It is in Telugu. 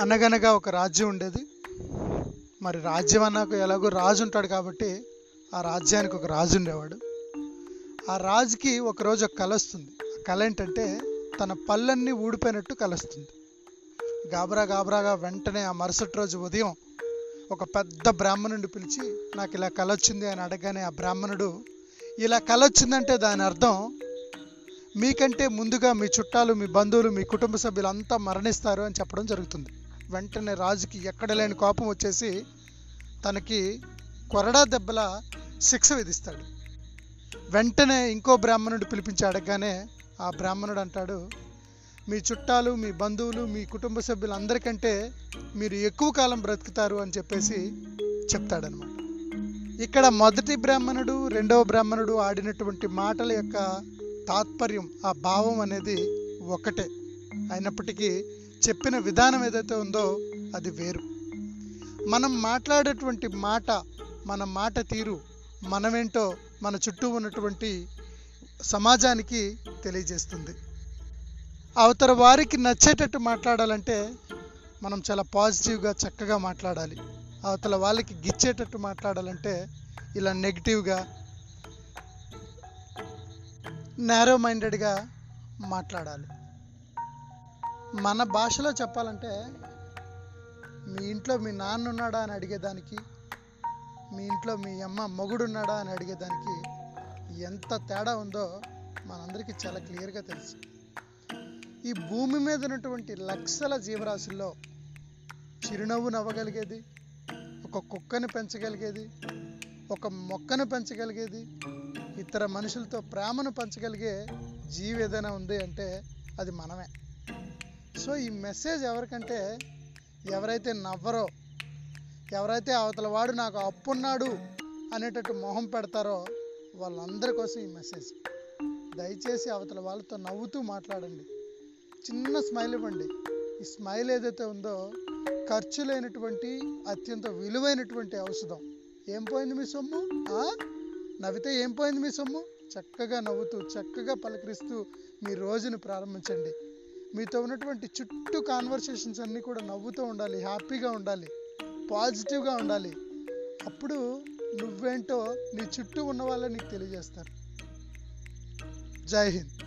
అనగనగా ఒక రాజ్యం ఉండేది. మరి రాజ్యం అన్నాక ఎలాగో రాజు ఉంటాడు కాబట్టి ఆ రాజ్యానికి ఒక రాజు ఉండేవాడు. ఆ రాజుకి ఒకరోజు ఒక కళ వస్తుంది. ఆ కళ ఏంటంటే తన పళ్ళన్నీ ఊడిపోయినట్టు కలుస్తుంది గాబరా గాబరాగా వెంటనే ఆ మరుసటి రోజు ఉదయం ఒక పెద్ద బ్రాహ్మణుడిని పిలిచి నాకు ఇలా కళ వచ్చింది అని అడగగానే ఆ బ్రాహ్మణుడు ఇలా కళ వచ్చిందంటే దాని అర్థం మీకంటే ముందుగా మీ చుట్టాలు మీ బంధువులు మీ కుటుంబ సభ్యులు అంతా మరణిస్తారు అని చెప్పడం జరుగుతుంది. వెంటనే రాజుకి ఎక్కడ లేని కోపం వచ్చేసి తనకి కొరడా దెబ్బల శిక్ష విధిస్తాడు. వెంటనే ఇంకో బ్రాహ్మణుడు పిలిపించి అడగగానే ఆ బ్రాహ్మణుడు అంటాడు మీ చుట్టాలు మీ బంధువులు మీ కుటుంబ సభ్యులు అందరికంటే మీరు ఎక్కువ కాలం బ్రతుకుతారు అని చెప్పేసి చెప్తాడనమాట ఇక్కడ మొదటి బ్రాహ్మణుడు రెండవ బ్రాహ్మణుడు ఆడినటువంటి మాటల యొక్క తాత్పర్యం ఆ భావం అనేది ఒకటే. అయినప్పటికీ చెప్పిన విధానం ఏదైతే ఉందో అది వేరు. మనం మాట్లాడేటువంటి మాట మన మాట తీరు మనమేంటో మన చుట్టూ ఉన్నటువంటి సమాజానికి తెలియజేస్తుంది. అవతల వారికి నచ్చేటట్టు మాట్లాడాలంటే మనం చాలా పాజిటివ్గా చక్కగా మాట్లాడాలి. అవతల వాళ్ళకి గిచ్చేటట్టు మాట్లాడాలంటే ఇలా నెగిటివ్గా నేరో మైండెడ్గా మాట్లాడాలి. మన భాషలో చెప్పాలంటే మీ ఇంట్లో మీ నాన్న ఉన్నాడా అని అడిగేదానికి మీ ఇంట్లో మీ అమ్మ మొగుడున్నాడా అని అడిగేదానికి ఎంత తేడా ఉందో మనందరికీ చాలా క్లియర్గా తెలుసు. ఈ భూమి మీద ఉన్నటువంటి లక్షల జీవరాశుల్లో చిరునవ్వు నవ్వగలిగేది ఒక కుక్కని పెంచగలిగేది ఒక మొక్కను పెంచగలిగేది ఇతర మనుషులతో ప్రేమను పంచగలిగే జీవి ఏదైనా ఉంది అంటే అది మనమే. సో ఈ మెసేజ్ ఎవరికంటే ఎవరైతే నవ్వరో ఎవరైతే అవతల వాడు నాకు అప్పున్నాడు అనేటట్టు మొహం పెడతారో వాళ్ళందరి కోసం ఈ మెసేజ్ దయచేసి అవతల వాళ్ళతో నవ్వుతూ మాట్లాడండి. చిన్న స్మైల్ ఇవ్వండి. ఈ స్మైల్ ఏదైతే ఉందో ఖర్చు లేనటువంటి అత్యంత విలువైనటువంటి ఔషధం. ఏం పోయింది మీ సొమ్ము? నవ్వితే ఏం పోయింది మీ సొమ్ము? చక్కగా నవ్వుతూ చక్కగా పలకరిస్తూ మీ రోజును ప్రారంభించండి. మీతో ఉన్నటువంటి చుట్టూ కాన్వర్సేషన్స్ అన్నీ కూడా నవ్వుతూ ఉండాలి హ్యాపీగా ఉండాలి పాజిటివ్గా ఉండాలి. అప్పుడు నువ్వేంటో నీ చుట్టూ ఉన్న వాళ్ళే నీకు తెలియజేస్తారు. జై హింద్.